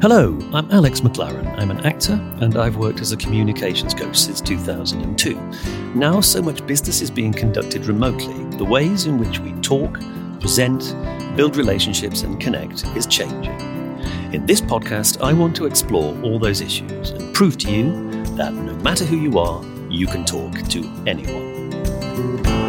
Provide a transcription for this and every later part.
Hello, I'm Alex McLaren. I'm an actor and I've worked as a communications coach since 2002. Now, so much business is being conducted remotely. The ways in which we talk, present, build relationships, and connect is changing. In this podcast, I want to explore all those issues and prove to you that no matter who you are, you can talk to anyone.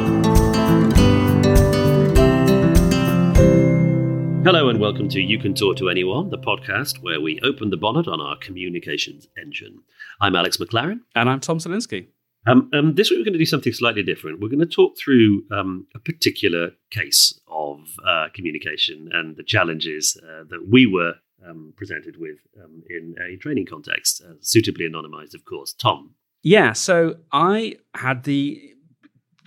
Hello and welcome to You Can Talk to Anyone, the podcast where we open the bonnet on our communications engine. I'm Alex McLaren. And I'm Tom Salinsky. Um, um, this week we're going to do something slightly different. We're going to talk through um, a particular case of uh, communication and the challenges uh, that we were um, presented with um, in a training context, uh, suitably anonymized, of course. Tom. Yeah, so I had the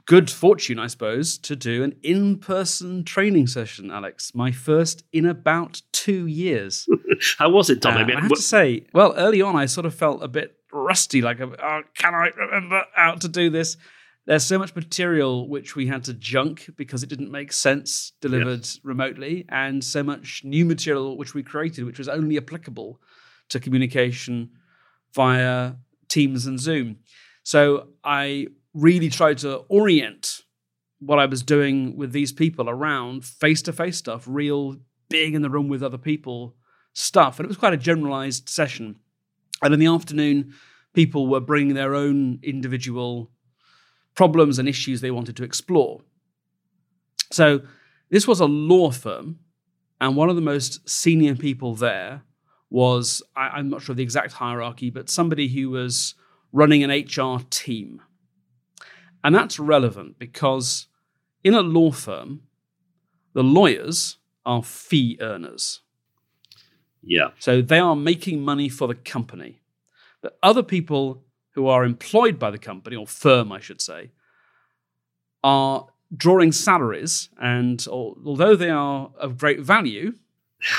good fortune, I suppose, to do an in person training session, Alex. My first in about two years. How was it, Tom? Uh, I have what- to say, well, early on, I sort of felt a bit rusty, like, oh, can I remember how to do this? There's so much material which we had to junk because it didn't make sense delivered remotely, and so much new material which we created, which was only applicable to communication via Teams and Zoom. So I really tried to orient what I was doing with these people around face to face stuff, real being in the room with other people stuff. And it was quite a generalized session. And in the afternoon, people were bringing their own individual problems and issues they wanted to explore. So this was a law firm, and one of the most senior people there was I, I'm not sure of the exact hierarchy, but somebody who was running an HR team. And that's relevant because in a law firm, the lawyers are fee earners. yeah. So they are making money for the company. But other people who are employed by the company, or firm, I should say, are drawing salaries. And although they are of great value,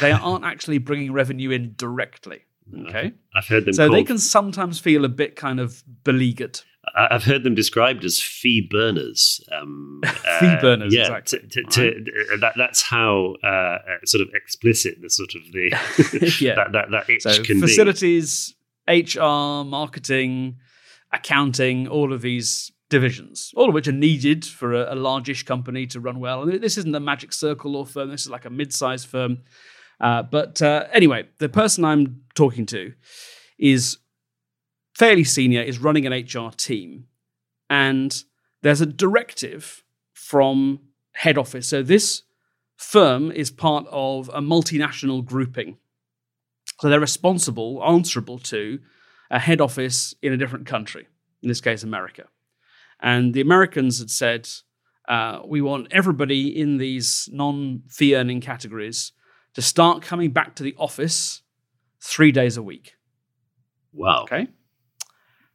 they aren't actually bringing revenue in directly. Okay. I've heard them So they can sometimes feel a bit kind of beleaguered. I've heard them described as fee burners. Um, Fee burners, yeah. exactly. To, to, to, that, that's how uh, uh, sort of explicit the sort of the Yeah. that, that that itch So can facilities, HR, marketing, accounting, all of these divisions, all of which are needed for a, a largish company to run well. And this isn't a magic circle law firm. This is like a mid-sized firm. Uh, but uh, anyway, the person I'm talking to is fairly senior, is running an HR team, and there's a directive from head office. So this firm is part of a multinational grouping. So they're responsible, answerable to a head office in a different country, in this case, America. And the Americans had said, uh, we want everybody in these non fee earning categories to start coming back to the office three days a week. wow. Okay.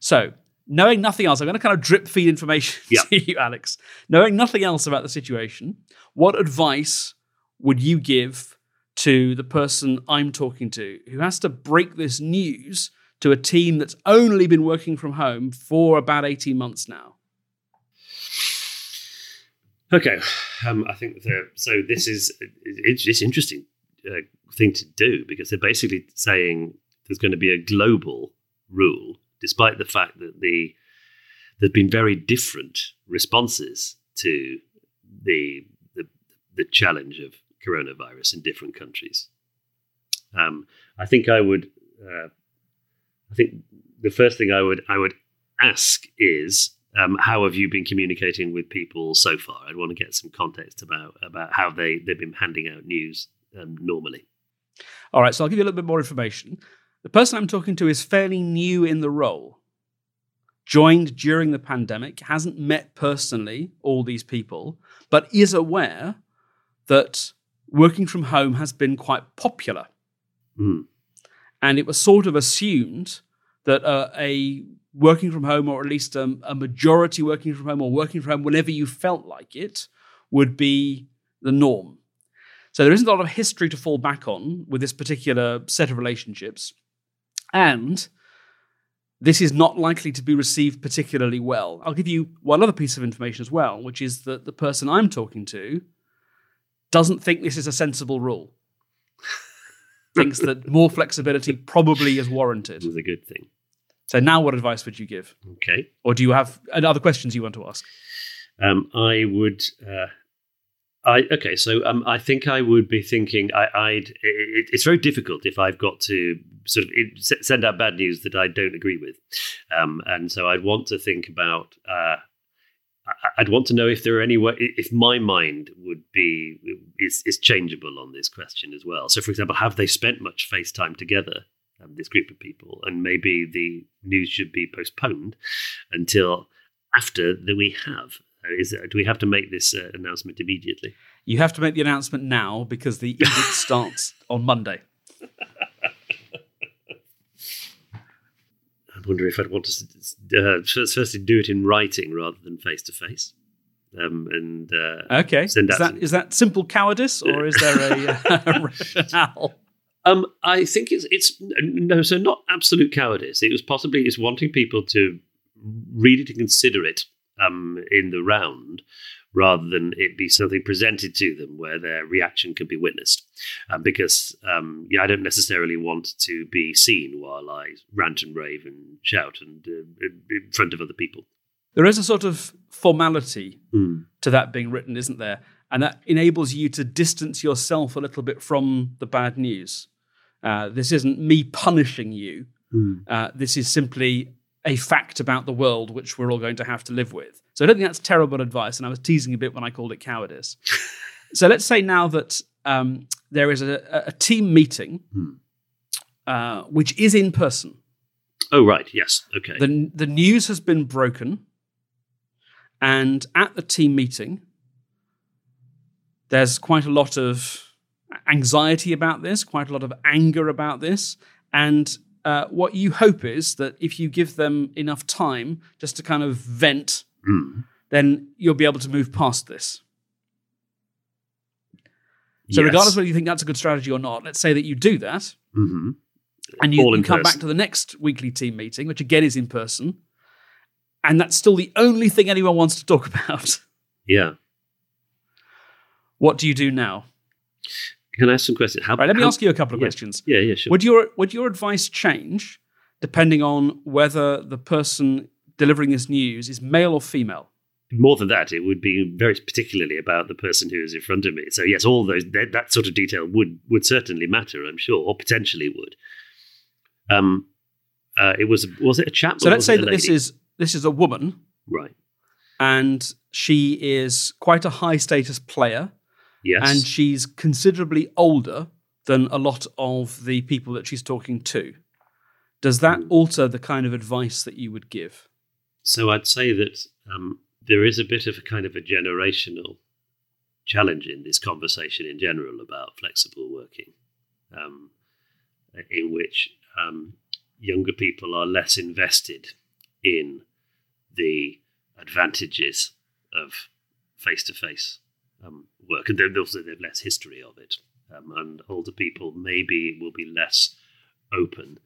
So, knowing nothing else, I'm going to kind of drip feed information Yeah. to you, Alex. Knowing nothing else about the situation, what advice would you give to the person I'm talking to who has to break this news to a team that's only been working from home for about 18 months now? Okay, um, I think the, so. This is it's interesting uh, thing to do because they're basically saying there's going to be a global rule, despite the fact that the there've been very different responses to the the, the challenge of coronavirus in different countries. Um, I think I would. Uh, I think the first thing I would I would ask is um, how have you been communicating with people so far? I'd want to get some context about about how they they've been handing out news um, normally. All right, so I'll give you a little bit more information. The person I'm talking to is fairly new in the role, joined during the pandemic, hasn't met personally all these people, but is aware that working from home has been quite popular. Mm. And it was sort of assumed that uh, a working from home, or at least a, a majority working from home, or working from home whenever you felt like it, would be the norm. So there isn't a lot of history to fall back on with this particular set of relationships. And this is not likely to be received particularly well. I'll give you one other piece of information as well, which is that the person I'm talking to doesn't think this is a sensible rule. Thinks that more flexibility probably is warranted. This is a good thing. So now, what advice would you give, Okay. or do you have other questions you want to ask? Um, I would. Uh, I okay. So um, I think I would be thinking. I, I'd. It, it's very difficult if I've got to sort of send out bad news that I don't agree with, um, and so I'd want to think about. Uh, I'd want to know if there are any way if my mind would be is is changeable on this question as well. So, for example, have they spent much face time together? Um, this group of people, and maybe the news should be postponed until after that we have. Uh, Is do we have to make this uh, announcement immediately? You have to make the announcement now because the edict starts on Monday. I wonder if I'd want to uh, first, firstly do it in writing rather than face to face. Um, and uh, Okay. Is that some- is that simple cowardice or is there a, a rationale? Um, I think it's it's no, so not absolute cowardice. It was possibly it's wanting people to read it and consider it um, in the round, rather than it be something presented to them where their reaction can be witnessed. Um, because um, yeah, I don't necessarily want to be seen while I rant and rave and shout and uh, in front of other people. There is a sort of formality Mm. to that being written, isn't there? And that enables you to distance yourself a little bit from the bad news. Uh, this isn't me punishing you. Uh, this is simply a fact about the world which we're all going to have to live with. So I don't think that's terrible advice. And I was teasing a bit when I called it cowardice. so let's say now that um, there is a, a team meeting, uh, which is in person. Oh right, yes, okay. The, the news has been broken. And at the team meeting, there's quite a lot of anxiety about this, quite a lot of anger about this. And uh, what you hope is that if you give them enough time just to kind of vent, Mm. then you'll be able to move past this. So, Yes. regardless whether you think that's a good strategy or not, let's say that you do that Mhm. and you, you come person. back to the next weekly team meeting, which again is in person, and that's still the only thing anyone wants to talk about. yeah. What do you do now? Can I ask some questions? How, Right, let me how- ask you a couple of yeah. questions. Yeah, yeah, sure. Would your would your advice change depending on whether the person delivering this news is male or female? more than that, it would be very particularly about the person who is in front of me. So yes, all those that, that sort of detail would would certainly matter, I'm sure, or potentially would. Um, uh, it was was it a chap? So or let's was say that this is this is a woman right. and she is quite a high status player Yes, and she's considerably older than a lot of the people that she's talking to. Does that Hmm. alter the kind of advice that you would give? so I'd say that um, there is a bit of a kind of a generational challenge in this conversation in general about flexible working, um, in which um, younger people are less invested in the advantages of face-to-face um, work, and then also have less history of it. Um, and older people maybe will be less open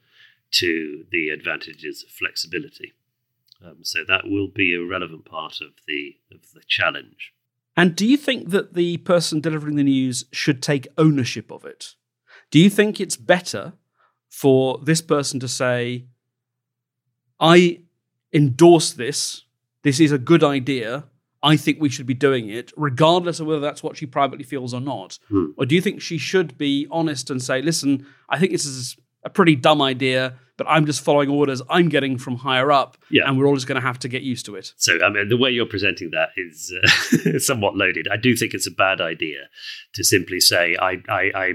to the advantages of flexibility. Um, so that will be a relevant part of the of the challenge. And do you think that the person delivering the news should take ownership of it? Do you think it's better for this person to say, I endorse this, this is a good idea, I think we should be doing it, regardless of whether that's what she privately feels or not? Hmm. Or do you think she should be honest and say, listen, I think this is a pretty dumb idea, but I'm just following orders I'm getting from higher up, Yeah. and we're all just going to have to get used to it? So I mean, the way you're presenting that is uh, somewhat loaded. I do think it's a bad idea to simply say I I I,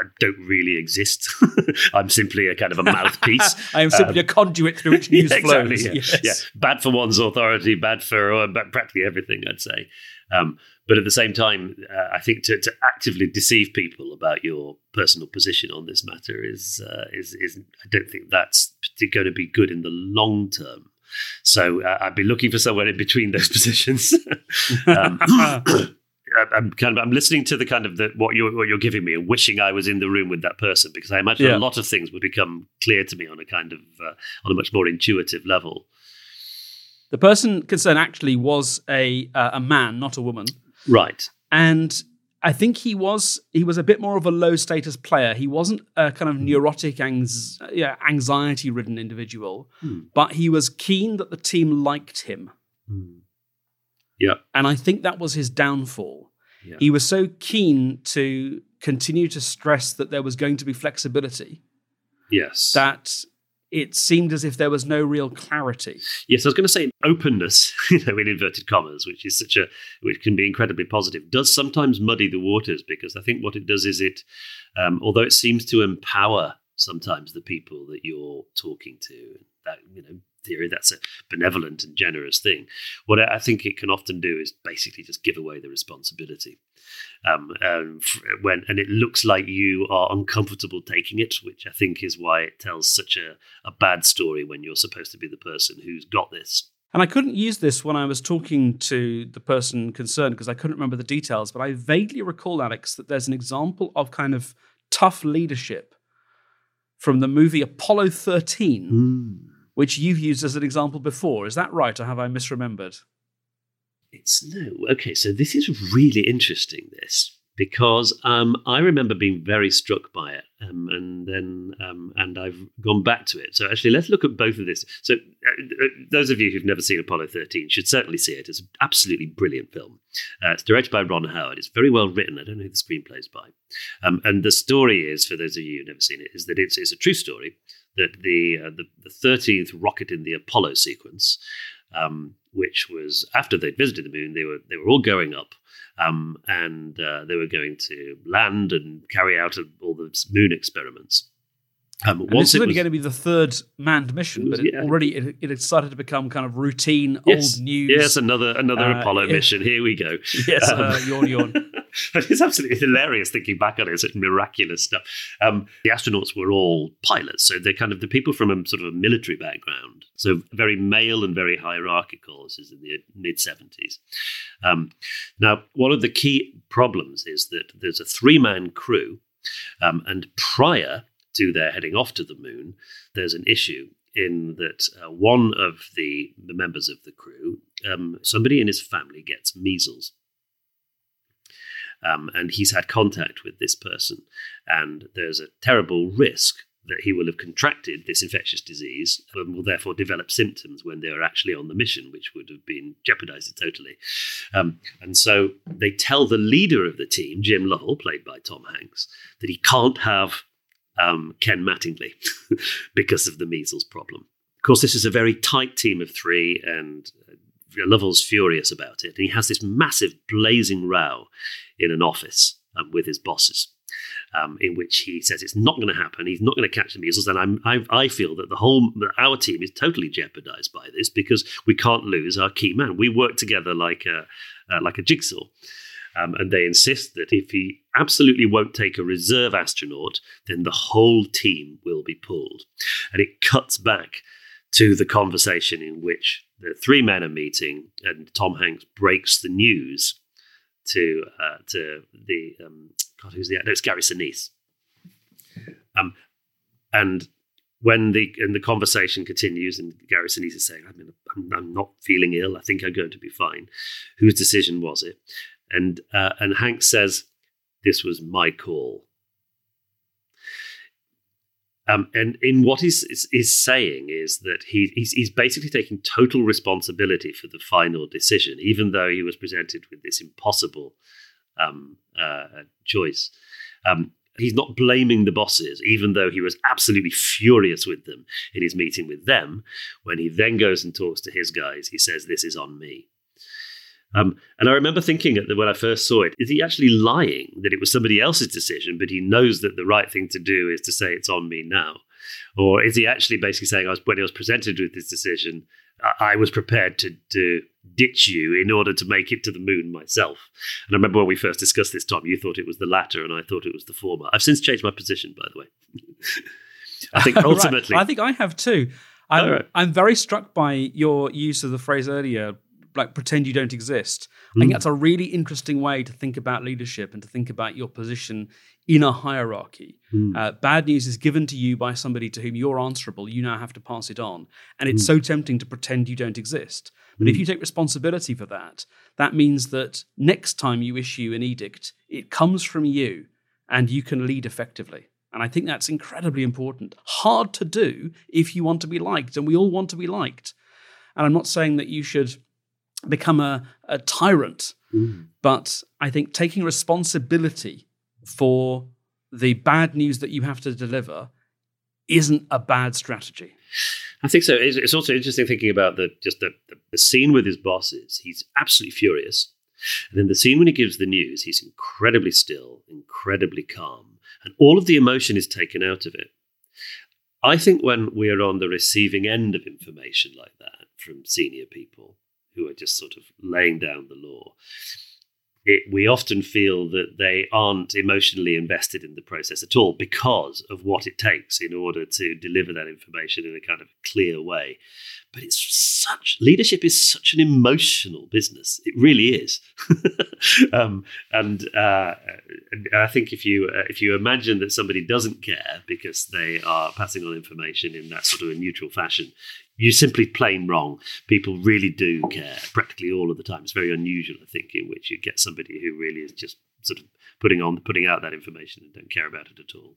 I don't really exist. I'm simply a kind of a mouthpiece. I am simply um, a conduit through which news yeah, exactly, flows. Yeah. Yes. yeah. bad for one's authority, bad for uh, practically everything. I'd say. Um, but at the same time, uh, I think to, to actively deceive people about your personal position on this matter is uh, is is I don't think that's going to be good in the long term. So uh, I'd be looking for somewhere in between those positions. um, I'm kind of I'm listening to the kind of the, what you're what you're giving me and wishing I was in the room with that person because I imagine yeah. a lot of things would become clear to me on a kind of uh, on a much more intuitive level. The person concerned actually was a uh, a man, not a woman. Right. And I think he was he was a bit more of a low status player. He wasn't a kind of neurotic, anx- yeah, anxiety ridden individual, hmm. but he was keen that the team liked him. Hmm. Yeah, and I think that was his downfall. Yeah. He was so keen to continue to stress that there was going to be flexibility. Yes, that it seemed as if there was no real clarity. Yes, I was going to say openness, you know, in inverted commas, which is such a which can be incredibly positive, does sometimes muddy the waters because I think what it does is it, um, although it seems to empower sometimes the people that you're talking to, that you know theory that's a benevolent and generous thing. What I think it can often do is basically just give away the responsibility. Um, and when and it looks like you are uncomfortable taking it, which I think is why it tells such a, a bad story when you're supposed to be the person who's got this. And I couldn't use this when I was talking to the person concerned because I couldn't remember the details, but I vaguely recall, Alex, that there's an example of kind of tough leadership from the movie Apollo 13. Mm which you've used as an example before. Is that right, or have I misremembered? It's no. Okay, so this is really interesting. This because um, I remember being very struck by it, um, and then um, and I've gone back to it. So actually, let's look at both of this. So uh, uh, those of you who've never seen Apollo 13 should certainly see it. It's an absolutely brilliant film. Uh, it's directed by Ron Howard. It's very well written. I don't know who the screenplay is by. Um, and the story is, for those of you who've never seen it, is that it's, it's a true story that the, uh, the, the 13th rocket in the Apollo sequence, um, which was after they'd visited the moon, they were they were all going up, um, and uh, they were going to land and carry out all the moon experiments. Um, and this is only going to be the third manned mission, was, but it, yeah. already it, it, had started to become kind of routine yes. old news. Yes, another another uh, Apollo mission. Here we go. Yes, um, uh, yawn, yawn. it's absolutely hilarious thinking back on it. It's miraculous stuff. Um, the astronauts were all pilots, so they're kind of the people from a sort of a military background. So very male and very hierarchical. This is in the mid 70s. Um, now, one of the key problems is that there's a three man crew, um, and prior to their heading off to the moon, there's an issue in that uh, one of the, the members of the crew, um, somebody in his family gets measles. Um, and he's had contact with this person, and there's a terrible risk that he will have contracted this infectious disease and will therefore develop symptoms when they are actually on the mission, which would have been jeopardized totally. Um, and so they tell the leader of the team, Jim Lovell, played by Tom Hanks, that he can't have um, Ken Mattingly because of the measles problem. Of course, this is a very tight team of three, and Lovell's furious about it. And he has this massive blazing row in an office um, with his bosses. Um, in which he says it's not going to happen. He's not going to catch the measles, and I, I feel that the whole our team is totally jeopardized by this because we can't lose our key man. We work together like a uh, like a jigsaw. Um, and they insist that if he absolutely won't take a reserve astronaut, then the whole team will be pulled. And it cuts back to the conversation in which the three men are meeting, and Tom Hanks breaks the news to uh, to the um, God, who's the actor? It's Gary Sinise. Um, and when the and the conversation continues, and Gary Sinise is saying, "I mean, I'm, I'm, not feeling ill. I think I'm going to be fine." Whose decision was it? And uh, and Hank says, "This was my call." Um, and in what he's, is saying is that he, he's, he's basically taking total responsibility for the final decision, even though he was presented with this impossible um, uh, choice. Um, he's not blaming the bosses, even though he was absolutely furious with them in his meeting with them. When he then goes and talks to his guys, he says, This is on me. Um, and I remember thinking at the, when I first saw it, is he actually lying that it was somebody else's decision, but he knows that the right thing to do is to say it's on me now? Or is he actually basically saying, I was, when he was presented with this decision, I, I was prepared to, to ditch you in order to make it to the moon myself? And I remember when we first discussed this, Tom, you thought it was the latter, and I thought it was the former. I've since changed my position, by the way. I think ultimately. Right. I think I have too. I'm, right. I'm very struck by your use of the phrase earlier, like pretend you don't exist. I think hmm. that's a really interesting way to think about leadership and to think about your position in a hierarchy. Hmm. Uh, bad news is given to you by somebody to whom you're answerable. You now have to pass it on. And it's hmm. so tempting to pretend you don't exist. But if you take responsibility for that, that means that next time you issue an edict, it comes from you and you can lead effectively. And I think that's incredibly important. Hard to do if you want to be liked, and we all want to be liked. And I'm not saying that you should become a, a tyrant, mm. but I think taking responsibility for the bad news that you have to deliver isn't a bad strategy. I think so. It's, it's also interesting thinking about the just the, the, the scene with his bosses. He's absolutely furious. And then the scene when he gives the news, he's incredibly still, incredibly calm, and all of the emotion is taken out of it. I think when we are on the receiving end of information like that from senior people who are just sort of laying down the law, it, we often feel that they aren't emotionally invested in the process at all because of what it takes in order to deliver that information in a kind of clear way. But it's such leadership is such an emotional business. It really is. um, and, uh, I think if you uh, if you imagine that somebody doesn't care because they are passing on information in that sort of a neutral fashion, you're simply plain wrong. People really do care practically all of the time. It's very unusual, I think, in which you get somebody who really is just sort of putting on putting out that information and don't care about it at all.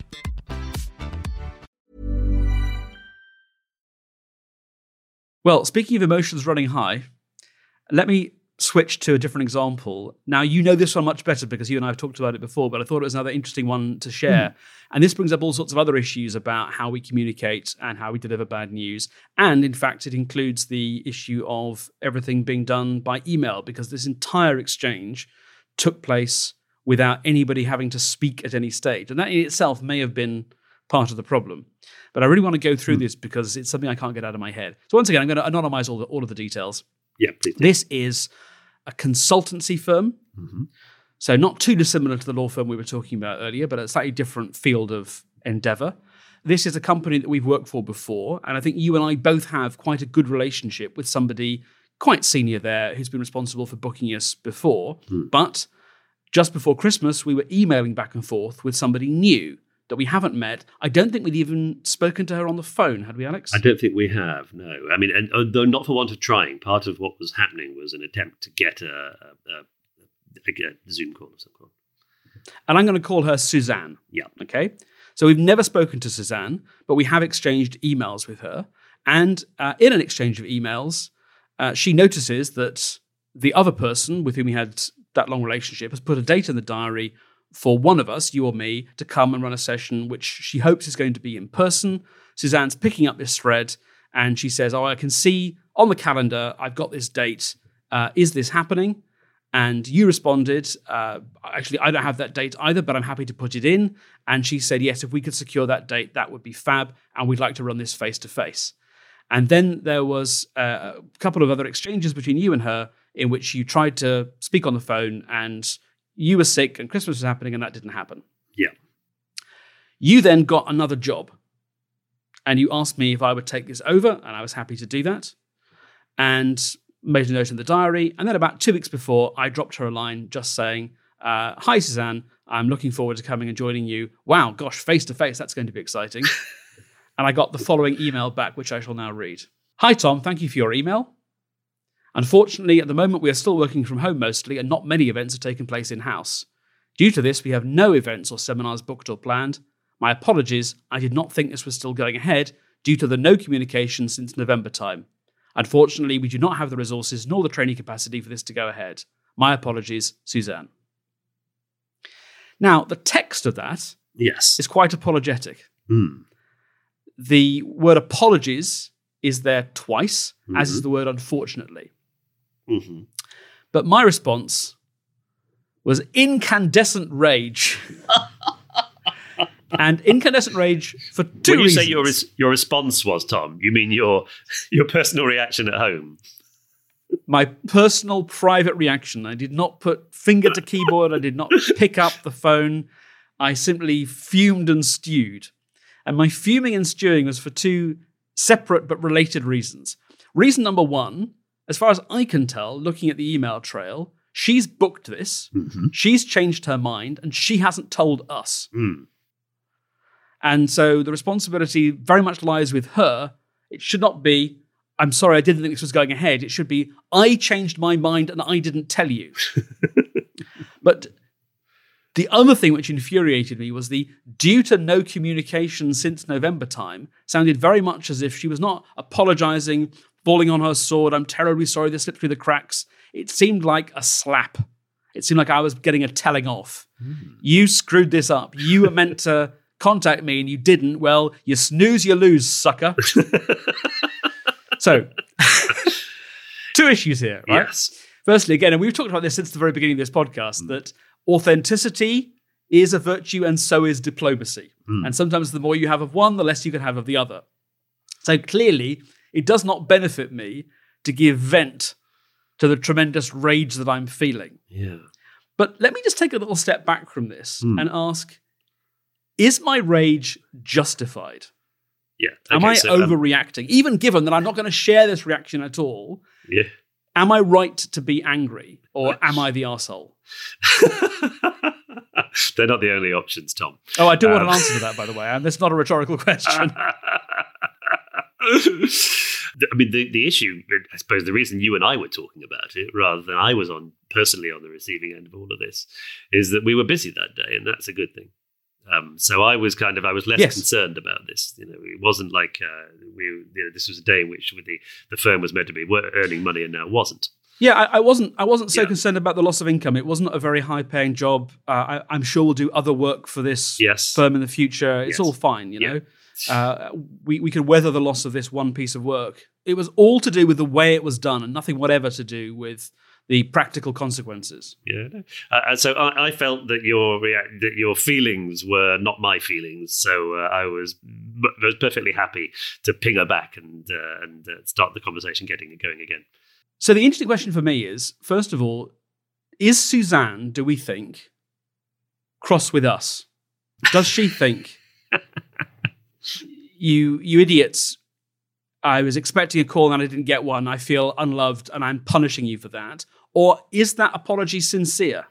Well, speaking of emotions running high, let me switch to a different example. Now, you know this one much better because you and I have talked about it before, but I thought it was another interesting one to hmm. share. And this brings up all sorts of other issues about how we communicate and how we deliver bad news. And in fact, it includes the issue of everything being done by email because this entire exchange took place without anybody having to speak at any stage. And that in itself may have been part of the problem. But I really want to go through hmm. this because it's something I can't get out of my head. So once again, I'm going to anonymize all, the, all of the details. Yeah, please. This is a consultancy firm. Mm-hmm. So, not too dissimilar to the law firm we were talking about earlier, but a slightly different field of endeavor. This is a company that we've worked for before. And I think you and I both have quite a good relationship with somebody quite senior there who's been responsible for booking us before. Hmm. But just before Christmas, we were emailing back and forth with somebody new that we haven't met. I don't think we'd even spoken to her on the phone, had we, Alex? I don't think we have. No, I mean, and uh, though not for want of trying. Part of what was happening was an attempt to get a, a, a, a Zoom call of some kind. And I'm going to call her Suzanne. Yeah. Okay. So we've never spoken to Suzanne, but we have exchanged emails with her. And uh, in an exchange of emails, uh, she notices that the other person with whom we had that long relationship has put a date in the diary for one of us, you or me, to come and run a session which she hopes is going to be in person. Suzanne's picking up this thread and she says, Oh, I can see on the calendar, I've got this date. Uh, is this happening? And you responded, uh, actually, I don't have that date either, but I'm happy to put it in. And she said, yes, if we could secure that date, that would be fab. And we'd like to run this face to face. And then there was uh, a couple of other exchanges between you and her in which you tried to speak on the phone and you were sick and Christmas was happening and that didn't happen. Yeah. You then got another job and you asked me if I would take this over, and I was happy to do that. And made a note in the diary. And then about two weeks before, I dropped her a line just saying, uh, Hi, Suzanne. I'm looking forward to coming and joining you. Wow, gosh, face to face, that's going to be exciting. and I got the following email back, which I shall now read. Hi, Tom. Thank you for your email. Unfortunately, at the moment, we are still working from home mostly, and not many events are taking place in house. Due to this, we have no events or seminars booked or planned, my apologies, I did not think this was still going ahead due to the no communication since November time. Unfortunately, we do not have the resources nor the training capacity for this to go ahead. My apologies, Suzanne. Now, the text of that Yes. is quite apologetic. Mm. The word apologies is there twice, as is Mhm. the word unfortunately. Hmm But my response was incandescent rage. and incandescent rage for two When you reasons. say your res- your response was Tom, you mean your your personal reaction at home? my personal private reaction. I did not put finger to keyboard. I did not pick up the phone. I simply fumed and stewed. And my fuming and stewing was for two separate but related reasons. Reason number one, as far as I can tell, looking at the email trail, she's booked this, she's changed her mind, and she hasn't told us. Mm. And so the responsibility very much lies with her. It should not be, I'm sorry, I didn't think this was going ahead. It should be, I changed my mind and I didn't tell you. but the other thing which infuriated me was the due to no communication since November time sounded very much as if she was not apologizing, falling on her sword. I'm terribly sorry this slipped through the cracks. It seemed like a slap. It seemed like I was getting a telling off. Hmm. You screwed this up. You were meant to contact me and you didn't. Well, you snooze, you lose, sucker. so, two issues here, right? Yes. Firstly, again, and we've talked about this since the very beginning of this podcast, hmm. that authenticity is a virtue and so is diplomacy. Hmm. And sometimes the more you have of one, the less you can have of the other. So clearly, it does not benefit me to give vent to the tremendous rage that I'm feeling. Yeah. But let me just take a little step back from this and ask Is my rage justified? Yeah. Am I so, um, overreacting? Even given that I'm not going to share this reaction at all, yeah. am I right to be angry or am I the arsehole? They're not the only options, Tom. Oh, I do want Um, an answer to that, by the way. And that's not a rhetorical question. I mean, the, the issue, I suppose, the reason you and I were talking about it rather than I was on personally on the receiving end of all of this is that we were busy that day, and that's a good thing. Um, so I was kind of I was less Yes. concerned about this. You know, it wasn't like uh, we you know, this was a day in which the the firm was meant to be earning money and now wasn't. yeah, I, I wasn't. I wasn't so Yeah. concerned about the loss of income. It wasn't a very high-paying job. Uh, I, I'm sure we'll do other work for this Yes. firm in the future. It's Yes. all fine, you Yeah. know. Uh, we we could weather the loss of this one piece of work. It was all to do with the way it was done, and nothing whatever to do with the practical consequences. Yeah, uh, and so I, I felt that your rea- that your feelings were not my feelings. So uh, I was I was perfectly happy to ping her back and uh, and uh, start the conversation getting it going again. So the interesting question for me is, first of all, is Suzanne, do we think, cross with us? Does she think you you idiots, I was expecting a call and I didn't get one, I feel unloved and I'm punishing you for that? Or is that apology sincere?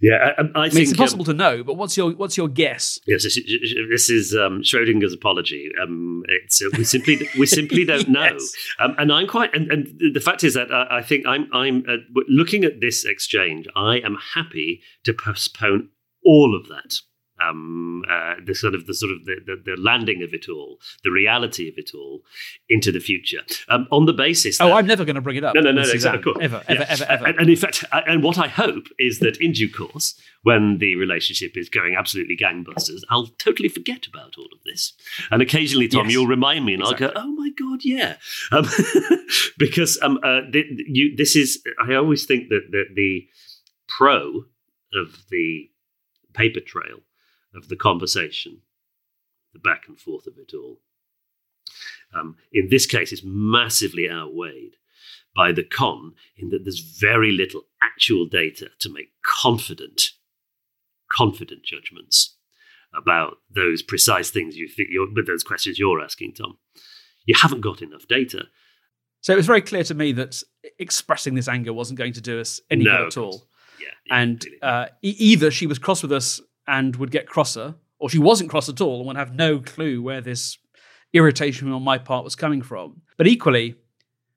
Yeah, I, I I mean, think it's um, impossible to know, but what's your what's your guess? Yes, this is, um, Schrodinger's apology. Um, it's uh, we simply we simply don't know, um, and I'm quite. And, and the fact is that I, I think I'm I'm uh, looking at this exchange. I am happy to postpone all of that um, uh, the sort of the sort of the, the, the, landing of it all, the reality of it all, into the future um, on the basis. That, oh, I'm never going to bring it up. No, no, no, no exactly, of. Ever, yeah. ever, ever, ever. And, and, in fact, and what I hope is that in due course, when the relationship is going absolutely gangbusters, I'll totally forget about all of this. And occasionally, Tom, yes. you'll remind me, and exactly. I'll go, "Oh my god, yeah," um, because um, uh, the, you, this is. I always think that the, the pro of the paper trail of the conversation, the back and forth of it all. Um, in this case, it's massively outweighed by the con in that there's very little actual data to make confident, confident judgments about those precise things you think, with those questions you're asking, Tom. You haven't got enough data. So it was very clear to me that expressing this anger wasn't going to do us any no, good at all. Yeah, and uh, e- either she was cross with us and would get crosser, or she wasn't cross at all and would have no clue where this irritation on my part was coming from. But equally,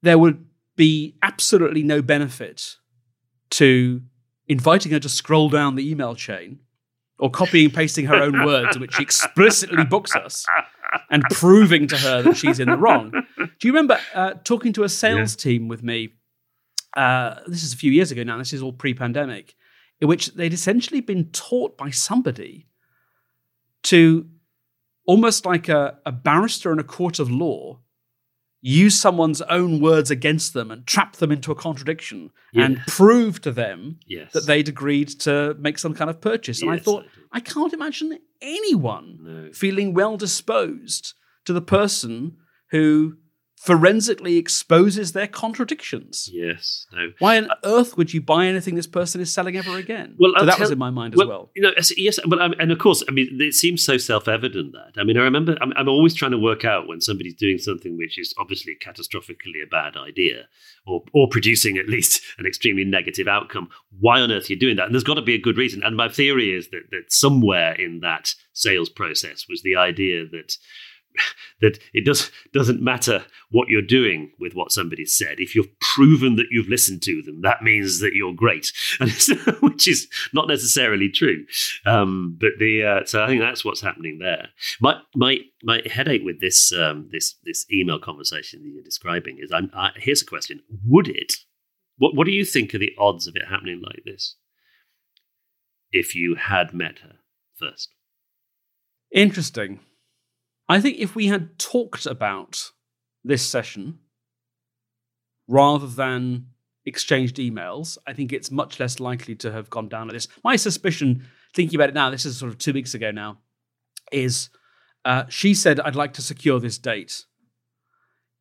there would be absolutely no benefit to inviting her to scroll down the email chain or copying and pasting her own words in which she explicitly books us and proving to her that she's in the wrong. Do you remember uh, talking to a sales yeah. team with me? Uh, this is a few years ago now. This is all pre-pandemic, in which they'd essentially been taught by somebody to almost like a, a barrister in a court of law use someone's own words against them and trap them into a contradiction yes. and prove to them yes. that they'd agreed to make some kind of purchase. And yes, I thought, I, I, can't imagine anyone no. feeling well disposed to the person who forensically exposes their contradictions. Yes. No. Why on earth would you buy anything this person is selling ever again? Well, so that tell, was in my mind as well. You know, yes, but um, and of course, I mean, it seems so self-evident that. I mean, I remember I'm, I'm, always trying to work out when somebody's doing something which is obviously catastrophically a bad idea, or or producing at least an extremely negative outcome. Why on earth you're doing that? And there's got to be a good reason. And my theory is that that somewhere in that sales process was the idea that that it does doesn't matter what you're doing with what somebody said. If you've proven that you've listened to them, that means that you're great, which is not necessarily true. Um, but the uh, so I think that's what's happening there. My my my headache with this um, this this email conversation that you're describing is I'm, I, here's a question: Would it? What what do you think are the odds of it happening like this? If you had met her first. Interesting. I think if we had talked about this session rather than exchanged emails, I think it's much less likely to have gone down like this. My suspicion, thinking about it now, this is sort of two weeks ago now, is uh, she said, I'd like to secure this date.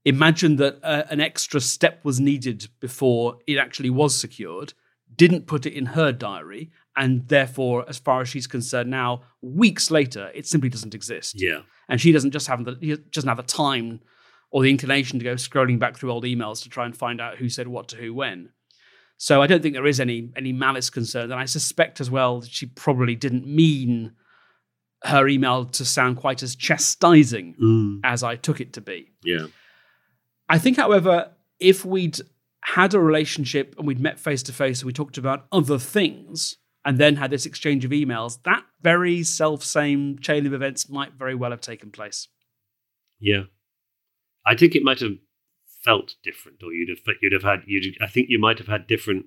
Imagine that uh, an extra step was needed before it actually was secured, didn't put it in her diary, and therefore, as far as she's concerned now, weeks later, it simply doesn't exist. Yeah and she doesn't just have the doesn't have the time or the inclination to go scrolling back through old emails to try and find out who said what to who when. So I don't think there is any any malice concerned, and I suspect as well that she probably didn't mean her email to sound quite as chastising mm. as I took it to be. Yeah. I think, however, if we'd had a relationship and we'd met face to face and we talked about other things, and then had this exchange of emails, that very self same chain of events might very well have taken place. Yeah, I think it might have felt different, or you'd have you'd have had you'd I think you might have had different,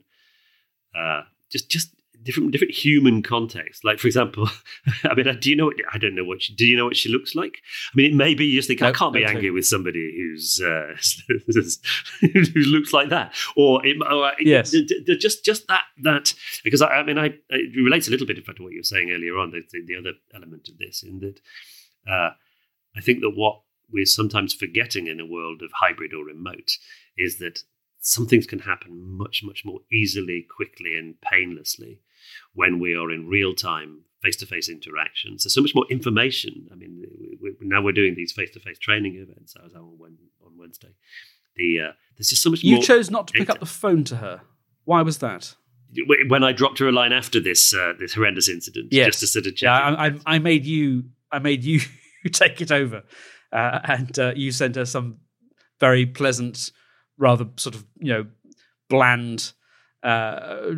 uh, just just different different human context. Like for example, I mean, do you know? What, I don't know what. She, do you know what she looks like? I mean, it may be you just think I can't be angry with somebody who's uh, who looks like that, or, it, or yes, just just that that because I, I mean, I it relates a little bit in fact to what you were saying earlier on. The, the, the other element of this, in that uh, I think that what we're sometimes forgetting in a world of hybrid or remote is that some things can happen much, much more easily, quickly, and painlessly when we are in real time face to face interactions. There's so much more information. I mean, we, we, now we're doing these face to face training events. I was on, on Wednesday. The uh, there's just so much. You chose not to pick up the phone to her. Why was that? When I dropped her a line after this uh, this horrendous incident, yes. just to sort of check. Yeah, I, I, I, made you I made you take it over, uh, and uh, you sent her some very pleasant, rather sort of you know bland uh,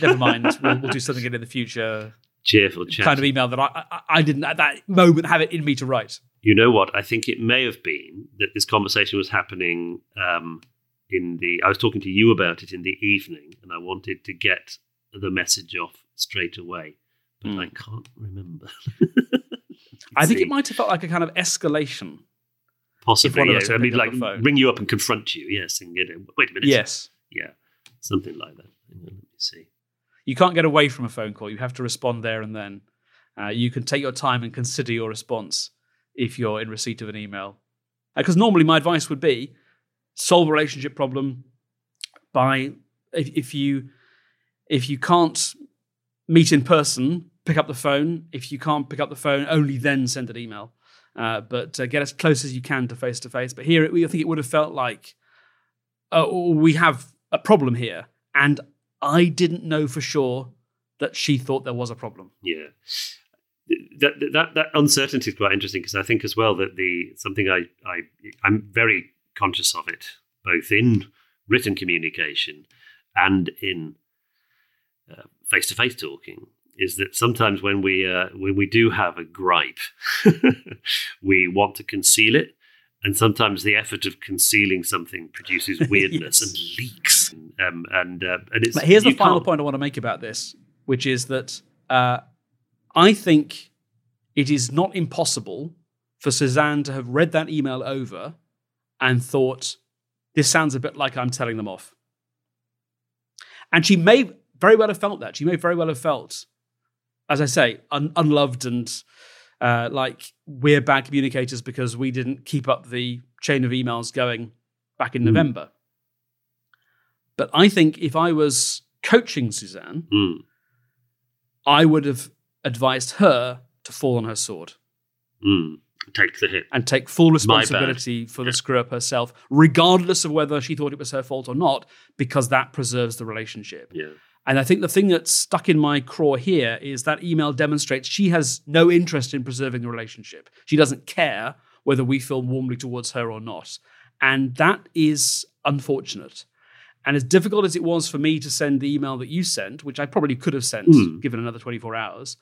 never mind. We'll, we'll, do something in the future. cheerful chat. kind of email that I, I, I didn't at that moment have it in me to write. You know what? I think it may have been that this conversation was happening um, in the. I was talking to you about it in the evening, and I wanted to get the message off straight away, but Hmm. I can't remember. I think See. it might have felt like a kind of escalation. possibly. yeah. I mean, like ring you up and confront you. Yes, and get it. Wait a minute. Yes. Yeah, something like that. Let me see. You can't get away from a phone call. You have to respond there and then. Uh, you can take your time and consider your response if you're in receipt of an email. Because normally my advice would be solve a relationship problem by if, if you if you can't meet in person, pick up the phone. If you can't pick up the phone, only then send an email. Uh, but uh, get as close as you can to face to face. But here, I think it would have felt like uh, we have a problem here, and I didn't know for sure that she thought there was a problem. Yeah. That, that that uncertainty is quite interesting because I think as well that the something I, I I'm very conscious of it both in written communication and in face to face talking is that sometimes when we uh, when we do have a gripe we want to conceal it and sometimes the effort of concealing something produces weirdness Yes. and leaks um, and uh, and it's But here's the final can't- point I want to make about this, which is that uh, I think it is not impossible for Suzanne to have read that email over and thought, this sounds a bit like I'm telling them off. And she may very well have felt that. She may very well have felt, as I say, un- unloved and uh, like we're bad communicators because we didn't keep up the chain of emails going back in November. But I think if I was coaching Suzanne, Mm, I would have advised her to fall on her sword mm. take the hit and take full responsibility for the screw up herself, regardless of whether she thought it was her fault or not, because that preserves the relationship. yeah And I think the thing that's stuck in my craw here is that email demonstrates she has no interest in preserving the relationship. She doesn't care whether we feel warmly towards her or not. And that is unfortunate. And as difficult as it was for me to send the email that you sent, which I probably could have sent Hmm. given another 24 hours,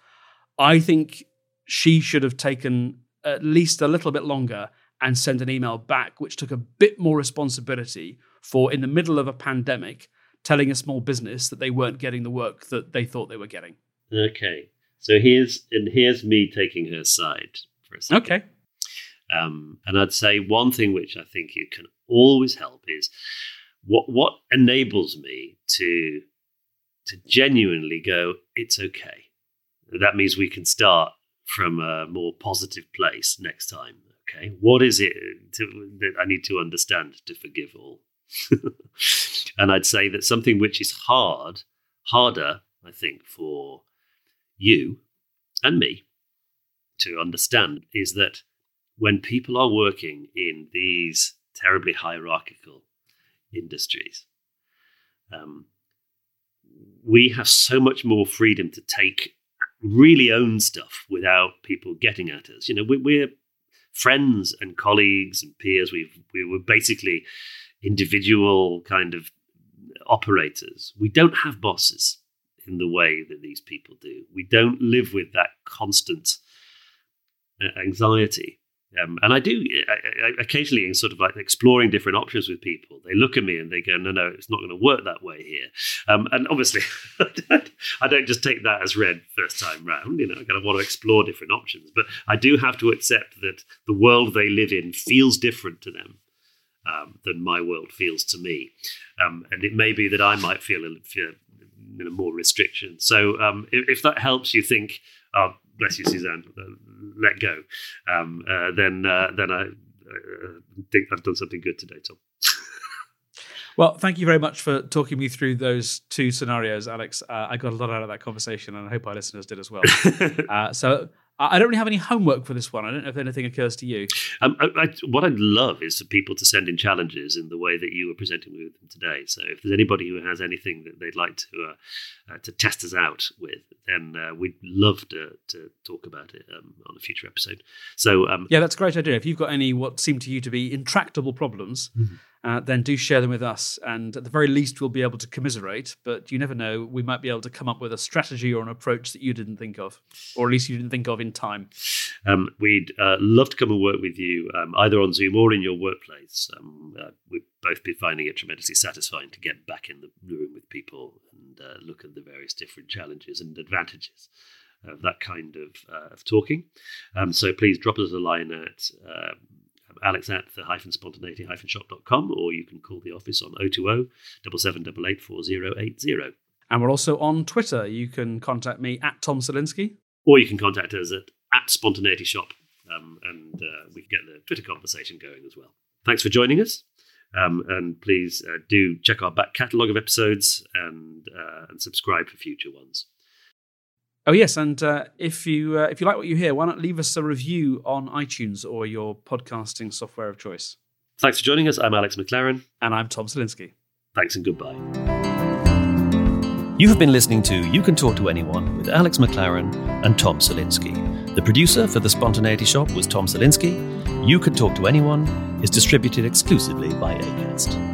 I think she should have taken at least a little bit longer and sent an email back, which took a bit more responsibility for, in the middle of a pandemic, telling a small business that they weren't getting the work that they thought they were getting. Okay, so here's and here's me taking her side for a second. Okay. Um, and I'd say one thing which I think it can always help is what what enables me to to genuinely go, it's okay. That means we can start from a more positive place next time. Okay, what is it to, that I need to understand to forgive all? and I'd say that something which is hard, harder, I think, for you and me to understand is that when people are working in these terribly hierarchical industries, um, we have so much more freedom to take really own stuff without people getting at us. You know, we, we're friends and colleagues and peers. We've we were basically individual kind of operators. We don't have bosses in the way that these people do. We don't live with that constant uh, anxiety. Um, and I do I, I, occasionally, sort of like exploring different options with people, they look at me and they go, "No, no, it's not going to work that way here." Um, and obviously, I don't just take that as read first time round. You know, I kind of want to explore different options, but I do have to accept that the world they live in feels different to them um, than my world feels to me. Um, and it may be that I might feel feel, you know, more restriction. So um, if, if that helps you think, oh, bless you, Suzanne, uh, let go, um, uh, then uh, then I uh, think I've done something good today, Tom. Well, thank you very much for talking me through those two scenarios, Alex. Uh, I got a lot out of that conversation, and I hope our listeners did as well. uh, so I don't really have any homework for this one. I don't know if anything occurs to you. Um, I, I, what I'd love is for people to send in challenges in the way that you were presenting with them today. So if there's anybody who has anything that they'd like to uh, uh, to test us out with, then uh, we'd love to, to talk about it um, on a future episode. So um, Yeah, that's a great idea. If you've got any what seem to you to be intractable problems, uh, then do share them with us. And at the very least, we'll be able to commiserate. But you never know, we might be able to come up with a strategy or an approach that you didn't think of, or at least you didn't think of in time. Um, we'd uh, love to come and work with you um, either on Zoom or in your workplace. Um, uh, we've both been finding it tremendously satisfying to get back in the room with people and uh, look at the various different challenges and advantages of that kind of, uh, of talking. Um, so please drop us a line at um, alex at the hyphen spontaneity hyphen shop.com, or you can call the office on 020 7788 4080. And we're also on Twitter. You can contact me at Tom Salinsky. Or you can contact us at, at spontaneity shop, um, and uh, we can get the Twitter conversation going as well. Thanks for joining us. Um, and please uh, do check our back catalogue of episodes and, uh, and subscribe for future ones. Oh yes, and uh, if you uh, if you like what you hear, why not leave us a review on iTunes or your podcasting software of choice? Thanks for joining us. I'm Alex McLaren. And I'm Tom Salinsky. Thanks and goodbye. You have been listening to You Can Talk to Anyone with Alex McLaren and Tom Salinsky. The producer for The Spontaneity Shop was Tom Salinsky. You Can Talk to Anyone is distributed exclusively by ACAST.